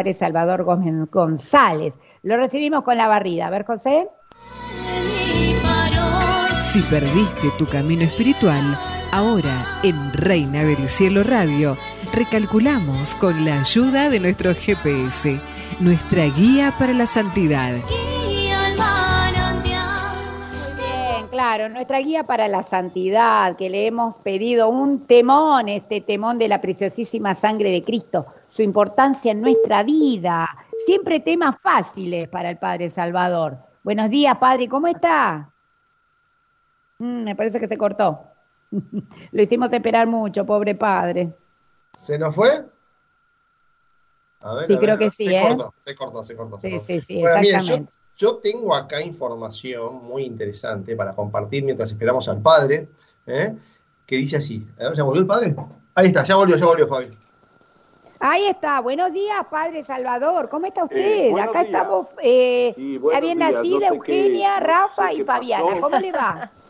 Padre Salvador Gómez González. Lo recibimos con la barrida. A ver, José. Si perdiste tu camino espiritual, ahora en Reina del Cielo Radio, recalculamos con la ayuda de nuestro GPS, nuestra guía para la santidad. Bien, claro, nuestra guía para la santidad, que le hemos pedido un temón, este temón de la preciosísima sangre de Cristo su importancia en nuestra vida. Siempre temas fáciles para el Padre Salvador. Buenos días, Padre, ¿cómo está? Mm, me parece que se cortó. Lo hicimos esperar mucho, pobre Padre. ¿Se nos fue? A ver, sí, creo que sí. Se ¿eh? cortó, se cortó, se cortó. Sí, sí, sí, bueno, exactamente. yo, yo, tengo acá información muy interesante para compartir mientras esperamos al Padre, ¿eh? que dice así. A ver, ¿Ya volvió el Padre? Ahí está, ya volvió, ya volvió, Fabi. Ahí está, buenos días, Padre Salvador, ¿cómo está usted? Eh, Acá días. estamos, eh, Sí, la bien días. nacida No sé Eugenia, qué- no Rafa sé y Fabiana, pasó. ¿cómo le va?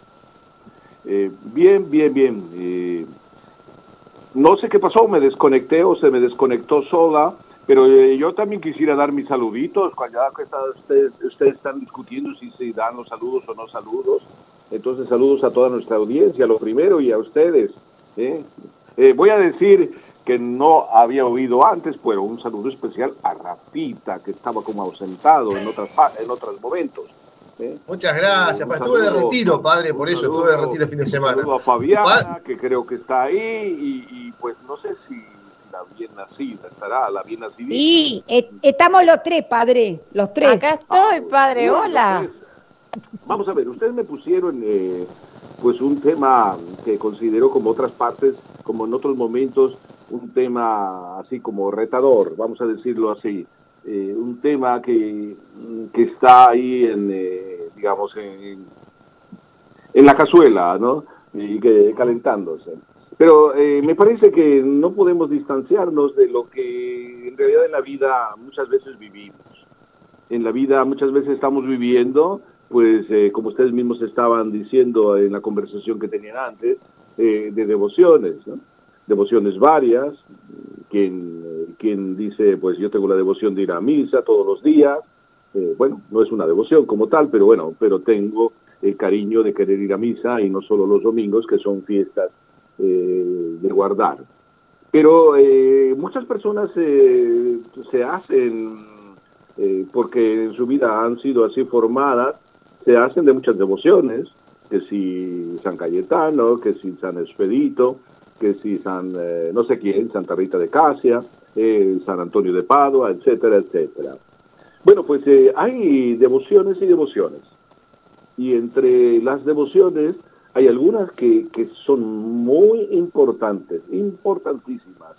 Eh, bien, bien, bien. Eh, no sé qué pasó, me desconecté o se me desconectó sola, pero eh, yo también quisiera dar mis saluditos. Cuando ya está- ustedes, ustedes están discutiendo si se dan los saludos o no saludos. Entonces, saludos a toda nuestra audiencia, lo primero, y a ustedes. ¿eh? Eh, voy a decir que no había oído antes, pero un saludo especial a Rafita, que estaba como ausentado en, otras, pa- en otros momentos. ¿eh? Muchas gracias, estuve de retiro, Padre, por eso saludo- estuve de retiro el fin de Un semana. saludo a Fabiana, que creo que está ahí, y, y, pues no sé si, la bien nacida estará, la bien nacida. Sí, eh, estamos los tres, Padre, los tres. Acá estoy, padre, Bueno, hola. vamos a ver, ustedes me pusieron eh, pues un tema que considero como otras partes, como en otros momentos, un tema así como retador, vamos a decirlo así. Eh, un tema que, que está ahí en, eh, digamos, en, en la cazuela, ¿no? Y que calentándose. Pero eh, me parece que no podemos distanciarnos de lo que en realidad en la vida muchas veces vivimos. En la vida muchas veces estamos viviendo, pues eh, como ustedes mismos estaban diciendo en la conversación que tenían antes, de devociones, ¿no? Devociones varias, quien, quien dice, pues yo tengo la devoción de ir a misa todos los días, eh, bueno, no es una devoción como tal, pero bueno, pero tengo el cariño de querer ir a misa y no solo los domingos, que son fiestas eh, de guardar. Pero eh, muchas personas eh, se hacen, porque en su vida han sido así formadas, se hacen de muchas devociones, que si San Cayetano, que si San Expedito, que si San, eh, no sé quién, Santa Rita de Casia, eh, San Antonio de Padua, etcétera, etcétera. Bueno, pues eh, hay devociones y devociones. Y entre las devociones hay algunas que, que son muy importantes, importantísimas,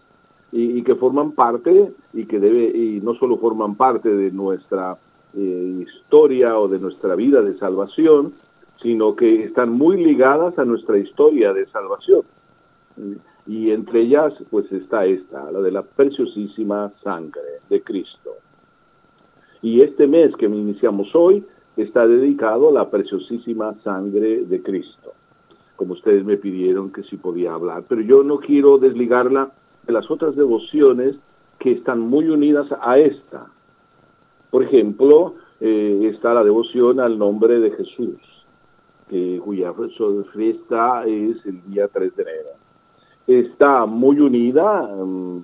y, y que forman parte, y que debe, y no solo forman parte de nuestra eh, historia o de nuestra vida de salvación, sino que están muy ligadas a nuestra historia de salvación. Y entre ellas, pues está esta, la de la preciosísima sangre de Cristo. Y este mes que iniciamos hoy está dedicado a la preciosísima sangre de Cristo, como ustedes me pidieron que si podía hablar. Pero yo no quiero desligarla de las otras devociones que están muy unidas a esta. Por ejemplo, eh, está la devoción al nombre de Jesús, cuya fiesta es el día 3 de enero. Está muy unida, um,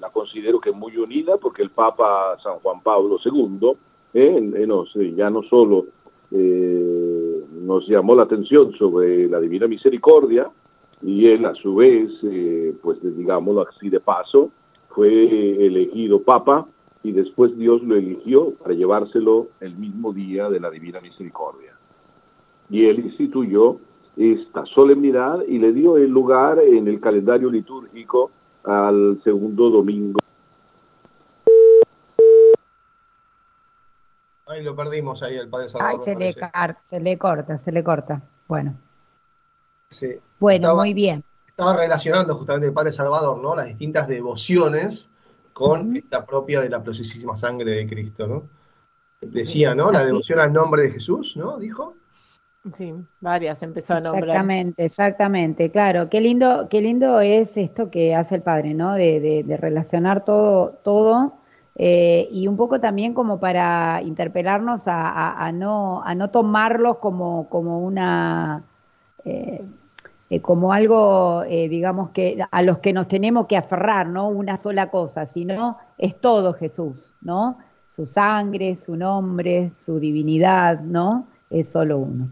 la considero que muy unida, porque el Papa San Juan Pablo II eh, eh, ya no solo eh, nos llamó la atención sobre la Divina Misericordia, y él a su vez, eh, pues digámoslo así de paso, fue elegido Papa y después Dios lo eligió para llevárselo el mismo día de la Divina Misericordia. Y él instituyó esta solemnidad y le dio el lugar en el calendario litúrgico al segundo domingo. Ahí lo perdimos, ahí el Padre Ay, Salvador. se me le, se le corta, se le corta. Bueno, Sí. bueno, Estaba- muy bien. Estaba relacionando justamente el Padre Salvador, ¿no? Las distintas devociones con esta propia de la preciosísima sangre de Cristo, ¿no? Decía, ¿no? La devoción al nombre de Jesús, ¿no? Dijo. Sí, varias empezó a nombrar. Exactamente, exactamente, claro. Qué lindo, qué lindo es esto que hace el padre, ¿no? De, relacionar todo, todo eh, y un poco también como para interpelarnos a, no, tomarlos como, como una... eh, eh, como algo, eh, digamos, que a los que nos tenemos que aferrar, no una sola cosa, sino es todo Jesús, ¿no? Su sangre, su nombre, su divinidad, ¿no? Es solo uno.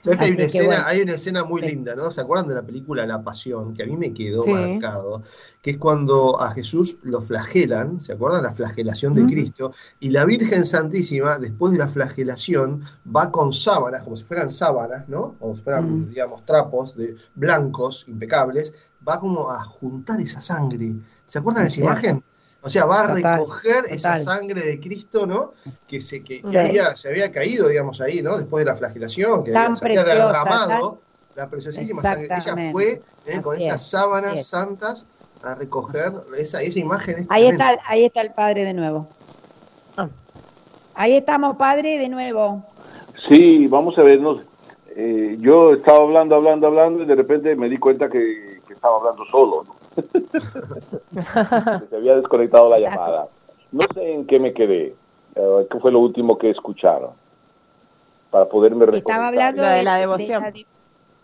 ¿Sabes que hay una, escena, bueno. hay una escena muy Sí. linda, ¿no? ¿Se acuerdan de la película La Pasión? Que a mí me quedó Sí. marcado, que es cuando a Jesús lo flagelan, ¿se acuerdan? La flagelación de. Cristo, y la Virgen Santísima, después de la flagelación, va con sábanas, como si fueran sábanas, ¿no? O si fueran, Mm. digamos, trapos de blancos, impecables, va como a juntar esa sangre. ¿Se acuerdan de esa imagen? O sea, va a Total, recoger esa sangre de Cristo, ¿no? Que, se, que, que Sí. había, se había caído, digamos, ahí, ¿no? Después de la flagelación, que Tan se había preciosa, derramado la preciosísima sangre. Ella fue eh, con estas es, sábanas es. santas a recoger esa, esa imagen. es Ahí tremenda. está, ahí está el padre de nuevo. Ah. Ahí estamos, padre, de nuevo. Sí, vamos a vernos. Eh, yo estaba hablando, hablando, hablando y de repente me di cuenta que, que estaba hablando solo, ¿no? Se había desconectado la Exacto. llamada. No sé en qué me quedé. Eh, ¿Qué fue lo último que escucharon? Para poderme Estaba reconectar. hablando Lo de de, la devoción. de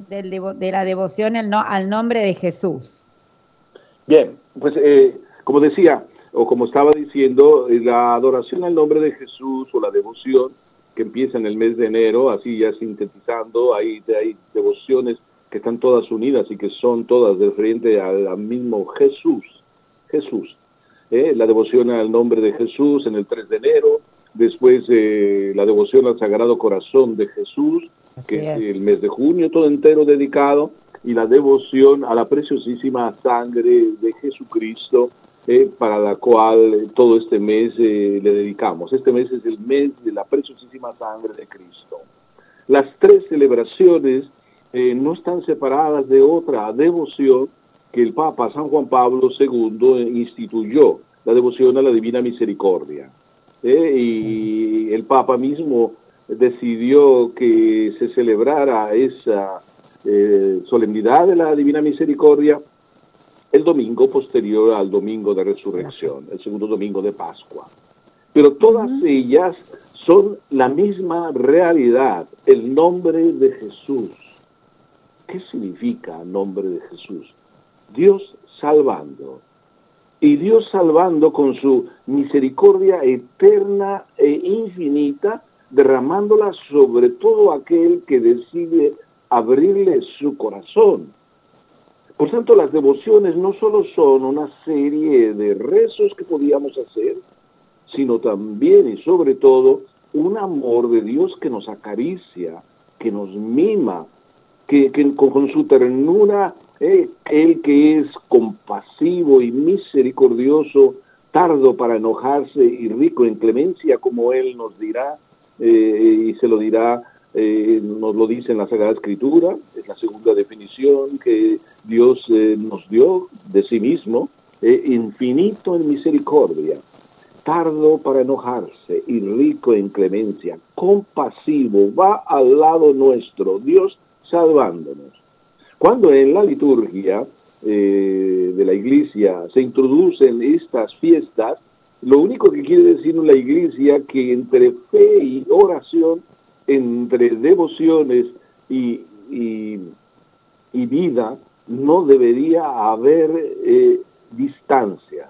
del devo- de la devoción al, no- al nombre de Jesús. Bien, pues eh, como decía, o como estaba diciendo, eh, la adoración al nombre de Jesús o la devoción que empieza en el mes de enero, así ya sintetizando, hay, hay devociones que están todas unidas y que son todas de frente al, al mismo Jesús, Jesús. ¿eh? La devoción al nombre de Jesús en el 3 de enero, después eh, la devoción al Sagrado Corazón de Jesús, que es el mes de junio todo entero dedicado, y la devoción a la preciosísima sangre de Jesucristo, eh, para la cual todo este mes eh, le dedicamos. Este mes es el mes de la preciosísima sangre de Cristo. Las tres celebraciones eh, no están separadas de otra devoción que el Papa San Juan Pablo II instituyó, la devoción a la Divina Misericordia. Eh, y el Papa mismo decidió que se celebrara esa eh, solemnidad de la Divina Misericordia el domingo posterior al domingo de resurrección, el segundo domingo de Pascua. Pero todas ellas son la misma realidad, el nombre de Jesús. ¿Qué significa nombre de Jesús? Dios salvando. Y Dios salvando con su misericordia eterna e infinita, derramándola sobre todo aquel que decide abrirle su corazón. Por tanto, las devociones no solo son una serie de rezos que podíamos hacer, sino también y sobre todo un amor de Dios que nos acaricia, que nos mima, que, con, su ternura, eh, Él que es compasivo y misericordioso, tardo para enojarse y rico en clemencia, como Él nos dirá, eh, y se lo dirá, eh, nos lo dice en la Sagrada Escritura, es la segunda definición que Dios eh, nos dio de sí mismo, eh, infinito en misericordia, tardo para enojarse y rico en clemencia, compasivo, va al lado nuestro, Dios salvándonos. Cuando en la liturgia eh, de la iglesia se introducen estas fiestas, lo único que quiere decir la iglesia que entre fe y oración, entre devociones y, y, vida, no debería haber eh, distancia.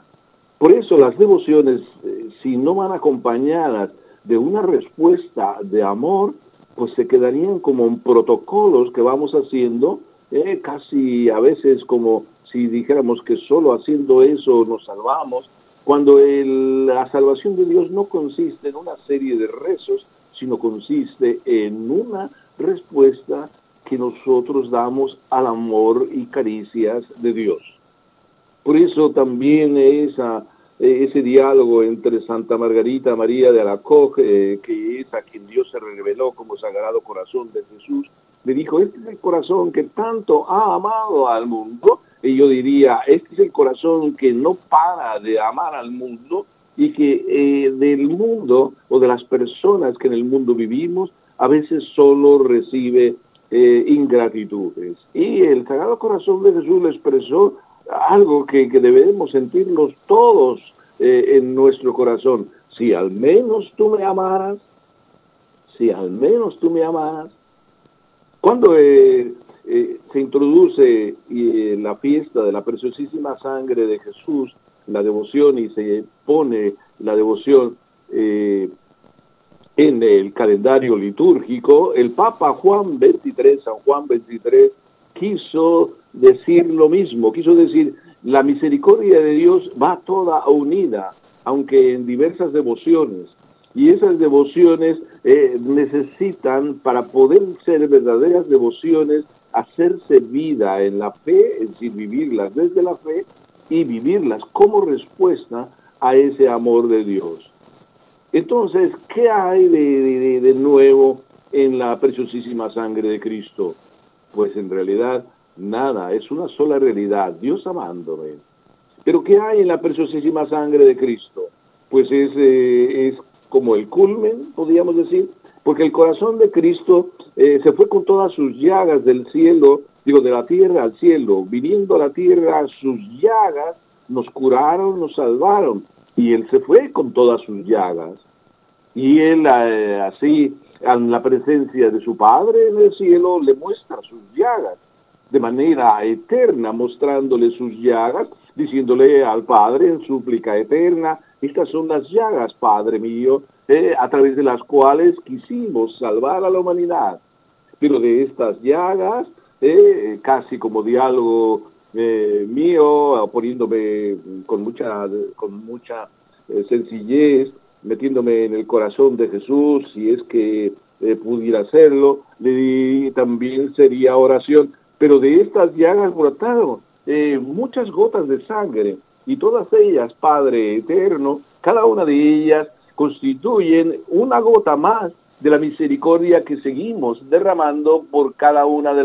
Por eso las devociones, eh, si no van acompañadas de una respuesta de amor, pues se quedarían como protocolos que vamos haciendo, eh, casi a veces como si dijéramos que solo haciendo eso nos salvamos, cuando la salvación de Dios no consiste en una serie de rezos, sino consiste en una respuesta que nosotros damos al amor y caricias de Dios. Por eso también esa, eh, ese diálogo entre Santa Margarita María de Alacoque, eh, que es a quien Dios se reveló como Sagrado Corazón de Jesús, le dijo, este es el corazón que tanto ha amado al mundo, y yo diría, este es el corazón que no para de amar al mundo y que eh, del mundo o de las personas que en el mundo vivimos, a veces solo recibe eh, ingratitudes. Y el Sagrado Corazón de Jesús le expresó algo que, que debemos sentirnos todos eh, en nuestro corazón, si al menos tú me amaras, si al menos tú me amaras. Cuando eh, eh, se introduce la fiesta de la preciosísima sangre de Jesús, la devoción y se pone la devoción en el calendario litúrgico, el Papa Juan 23, San Juan 23, quiso decir lo mismo, quiso decir, la misericordia de Dios va toda unida, aunque en diversas devociones. Y esas devociones eh, necesitan, para poder ser verdaderas devociones, hacerse vida en la fe, es decir, vivirlas desde la fe y vivirlas como respuesta a ese amor de Dios. Entonces, ¿qué hay de, de nuevo en la preciosísima sangre de Cristo? Pues en realidad nada, es una sola realidad, Dios amándome. Pero ¿qué hay en la preciosísima sangre de Cristo? Pues es, eh, es como el culmen, podríamos decir, porque el corazón de Cristo eh, se fue con todas sus llagas del cielo, digo, de la tierra al cielo, viniendo a la tierra, sus llagas nos curaron, nos salvaron, y Él se fue con todas sus llagas. Y Él eh, así, en la presencia de su Padre en el cielo, le muestra sus llagas de manera eterna, mostrándole sus llagas, diciéndole al Padre en súplica eterna, estas son las llagas, Padre mío, eh, a través de las cuales quisimos salvar a la humanidad. Pero de estas llagas, eh, casi como diálogo eh, mío, poniéndome con mucha, con mucha sencillez, metiéndome en el corazón de Jesús, si es que pudiera hacerlo, le también sería oración pero de estas llagas brotaron eh, muchas gotas de sangre, y todas ellas, Padre eterno, cada una de ellas constituyen una gota más de la misericordia que seguimos derramando por cada una de,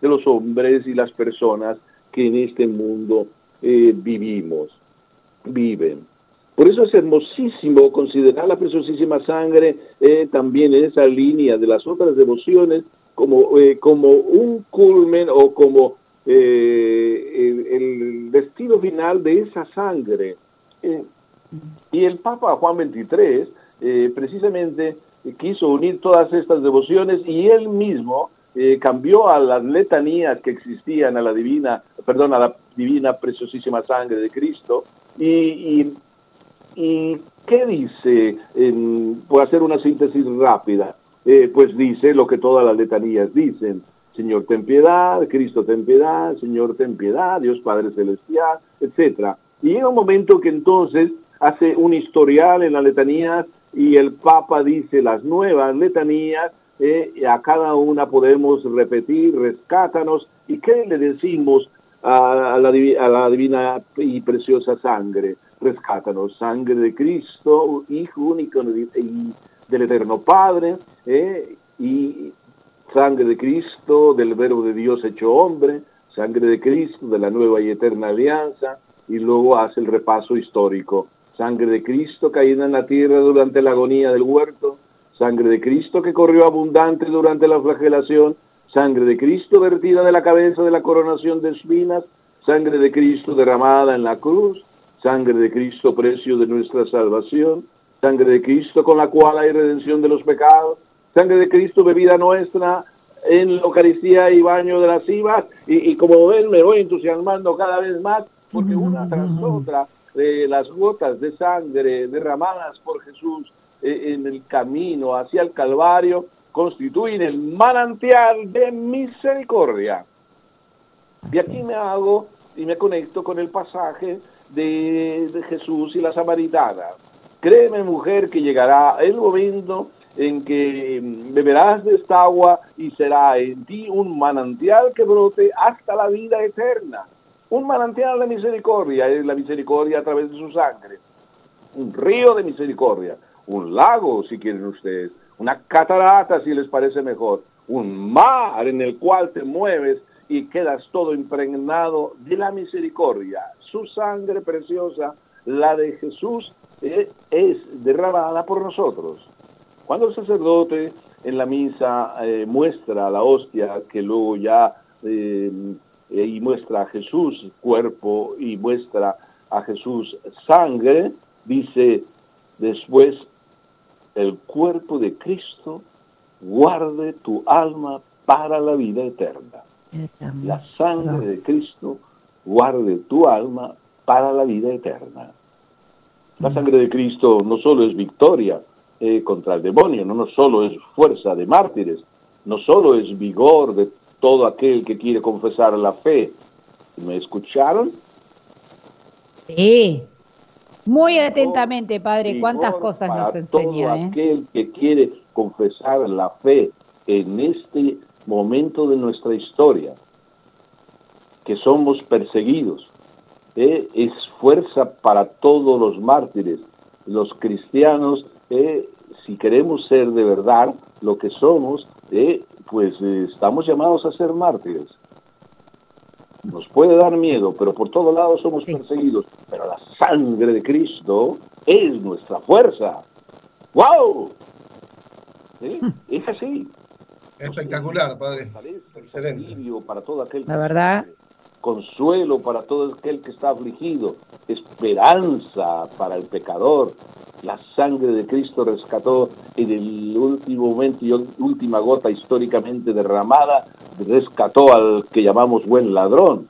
de los hombres y las personas que en este mundo eh, vivimos, viven. Por eso es hermosísimo considerar la preciosísima sangre eh, también en esa línea de las otras devociones como, eh, como un culmen o como eh, el, destino final de esa sangre. Eh, y el Papa Juan XXIII precisamente quiso unir todas estas devociones y él mismo cambió a las letanías que existían a la divina, perdón, a la divina preciosísima sangre de Cristo y, y, ¿qué dice? Por hacer una síntesis rápida, eh, pues dice lo que todas las letanías dicen. Señor, ten piedad, Cristo, ten piedad, Señor, ten piedad, Dios Padre Celestial, etcétera. Y llega un momento que entonces hace un historial en las letanías y el Papa dice las nuevas letanías, eh, a cada una podemos repetir, rescátanos, ¿y qué le decimos a, la, a la divina y preciosa sangre? Rescátanos, sangre de Cristo, Hijo único y del Eterno Padre, eh, y sangre de Cristo, del Verbo de Dios hecho hombre, sangre de Cristo, de la nueva y eterna alianza, y luego hace el repaso histórico. Sangre de Cristo caída en la tierra durante la agonía del huerto, sangre de Cristo que corrió abundante durante la flagelación, sangre de Cristo vertida de la cabeza de la coronación de espinas, sangre de Cristo derramada en la cruz, sangre de Cristo precio de nuestra salvación, sangre de Cristo con la cual hay redención de los pecados, sangre de Cristo bebida nuestra en la Eucaristía y baño de las ibas, y, como ven me voy entusiasmando cada vez más, porque una tras otra eh, las gotas de sangre derramadas por Jesús eh, en el camino hacia el Calvario constituyen el manantial de misericordia. Y aquí me hago y me conecto con el pasaje de, de Jesús y la samaritana. Créeme, mujer, que llegará el momento en que beberás de esta agua y será en ti un manantial que brote hasta la vida eterna. Un manantial de misericordia, es la misericordia a través de su sangre. Un río de misericordia, un lago, si quieren ustedes, una catarata, si les parece mejor, un mar en el cual te mueves y quedas todo impregnado de la misericordia. Su sangre preciosa, la de Jesús, es derramada por nosotros. Cuando el sacerdote en la misa eh, muestra la hostia, que luego ya eh, y muestra a Jesús cuerpo y muestra a Jesús sangre, dice después, el cuerpo de Cristo guarde tu alma para la vida eterna. La sangre de Cristo guarde tu alma para la vida eterna. La sangre de Cristo no solo es victoria eh, contra el demonio, no, no solo es fuerza de mártires, no solo es vigor de todo aquel que quiere confesar la fe. ¿Me escucharon? Sí. Muy atentamente, Padre, cuántas cosas nos enseña. Todo ¿eh? aquel que quiere confesar la fe en este momento de nuestra historia, que somos perseguidos, ¿eh? es fuerza para todos los mártires. Los cristianos, ¿eh? Si queremos ser de verdad lo que somos, pues estamos llamados a ser mártires. Nos puede dar miedo, pero por todos lados somos perseguidos. Pero la sangre de Cristo es nuestra fuerza. ¡Wow! Es así. Espectacular, Padre. Excelente. Para todo aquel la verdad. Consuelo para todo aquel que está afligido. Esperanza para el pecador. La sangre de Cristo rescató en el último momento y última gota históricamente derramada, rescató al que llamamos buen ladrón.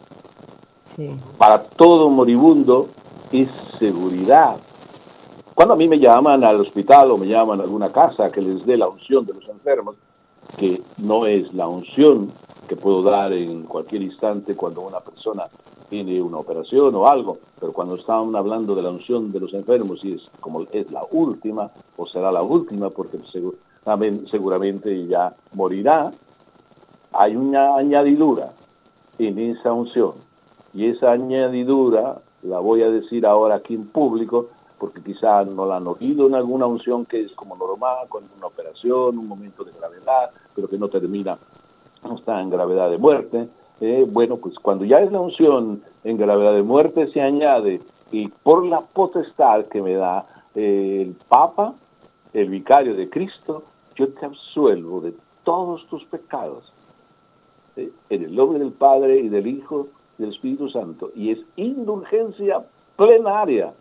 Para todo moribundo es seguridad. Cuando a mí me llaman al hospital o me llaman a alguna casa que les dé la unción de los enfermos, que no es la unción que puedo dar en cualquier instante cuando una persona tiene una operación o algo, pero cuando estaban hablando de la unción de los enfermos y es como es la última o será la última porque seguramente ya morirá, hay una añadidura en esa unción y esa añadidura la voy a decir ahora aquí en público porque quizás no la han oído en alguna unción que es como normal, con una operación, un momento de gravedad, pero que no termina, no está en gravedad de muerte. Eh, bueno, pues cuando ya es la unción en gravedad de muerte se añade, y por la potestad que me da eh, el Papa, el vicario de Cristo, yo te absuelvo de todos tus pecados. Eh, en el nombre del Padre y del Hijo y del Espíritu Santo. Y es indulgencia plenaria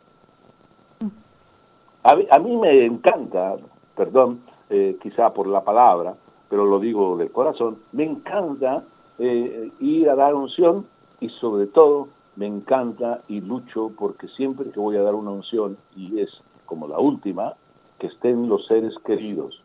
a mí, me encanta, perdón, eh, quizá por la palabra, pero lo digo del corazón, me encanta eh, ir a dar unción y sobre todo me encanta y lucho porque siempre que voy a dar una unción, y es como la última, que estén los seres queridos,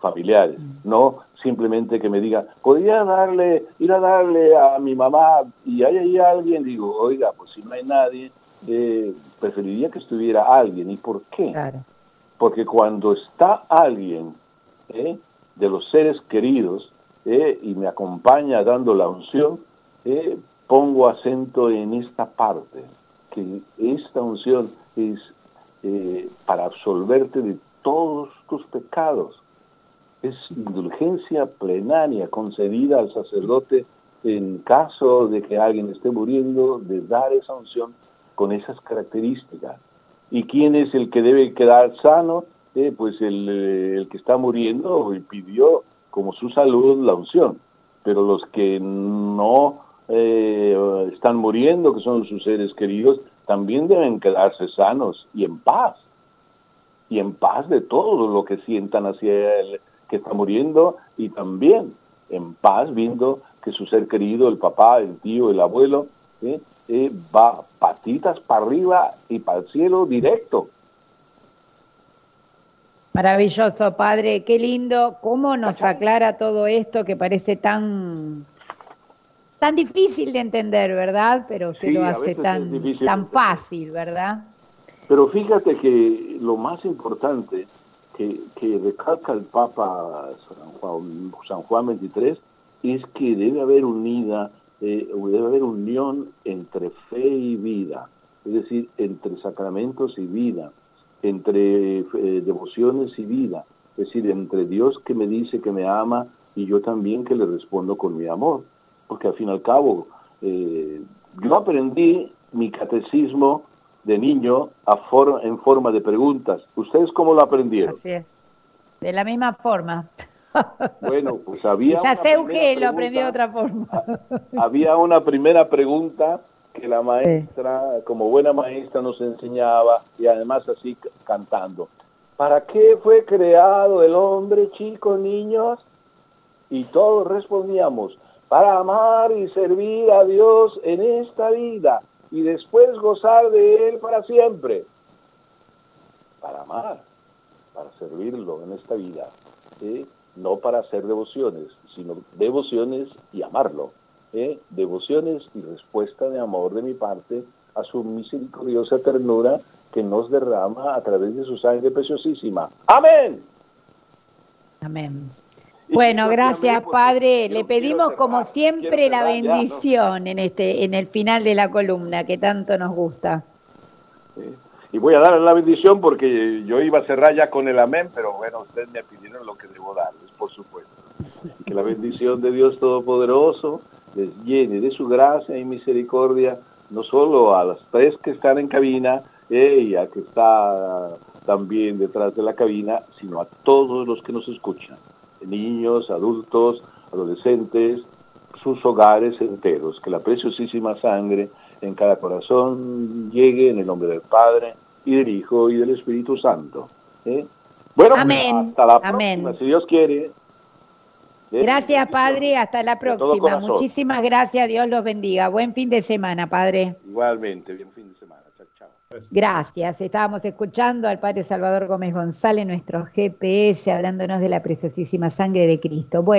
familiares, mm. no simplemente que me diga, podría darle, ir a darle a mi mamá y hay ahí alguien, digo, oiga, pues si no hay nadie, eh, preferiría que estuviera alguien. ¿Y por qué? Porque cuando está alguien ¿eh? de los seres queridos ¿eh? y me acompaña dando la unción, ¿eh? pongo acento en esta parte, que esta unción es para absolverte de todos tus pecados. Es indulgencia plenaria concedida al sacerdote en caso de que alguien esté muriendo, de dar esa unción con esas características. ¿Y quién es el que debe quedar sano? Eh, pues eh, el, que está muriendo y pidió como su salud la unción. Pero los que no eh, están muriendo, que son sus seres queridos, también deben quedarse sanos y en paz. Y en paz de todo lo que sientan hacia el que está muriendo y también en paz viendo que su ser querido, el papá, el tío, el abuelo, ¿eh? va patitas para arriba y para el cielo directo. Maravilloso, padre, qué lindo, cómo nos aclara todo esto que parece tan tan difícil de entender, ¿verdad? Pero se lo hace tan tan fácil, ¿verdad? Pero fíjate que lo más importante que, que recalca el Papa San Juan, San Juan 23 es que debe haber unida eh, debe haber unión entre fe y vida, es decir, entre sacramentos y vida, entre eh, devociones y vida, es decir, entre Dios que me dice que me ama y yo también que le respondo con mi amor, porque al fin y al cabo, eh, yo aprendí mi catecismo de niño a en forma de preguntas. ¿Ustedes cómo lo aprendieron? Así es, de la misma forma. Bueno, pues había. Quizás que lo aprendió de otra forma. había una primera pregunta que la maestra, como buena maestra, nos enseñaba y además así cantando. ¿Para qué fue creado el hombre, chicos, niños? Y todos respondíamos, para amar y servir a Dios en esta vida y después gozar de Él para siempre. Para amar, para servirlo en esta vida. No para hacer devociones, sino devociones y amarlo. ¿Eh? Devociones y respuesta de amor de mi parte a su misericordiosa ternura que nos derrama a través de su sangre preciosísima. Amén. Amén. Bueno, gracias pues, Padre. Le pedimos como siempre la bendición en este, en el final de la columna que tanto nos gusta. Y voy a darle la bendición porque yo iba a cerrar ya con el amén, pero bueno, ustedes me pidieron lo que debo darles, por supuesto. Que la bendición de Dios Todopoderoso les llene de su gracia y misericordia, no solo a las tres que están en cabina, ella que está también detrás de la cabina, sino a todos los que nos escuchan niños, adultos, adolescentes, sus hogares enteros, que la preciosísima sangre en cada corazón llegue en el nombre del Padre y del Hijo y del Espíritu Santo. ¿eh? Bueno, hasta la próxima, si Dios quiere. Gracias, Padre. Hasta la próxima. Muchísimas gracias. Dios los bendiga. Buen fin de semana, Padre. Igualmente, buen fin de semana. Gracias. Estábamos escuchando al Padre Salvador Gómez González, nuestro GPS, hablándonos de la preciosísima sangre de Cristo. Bueno.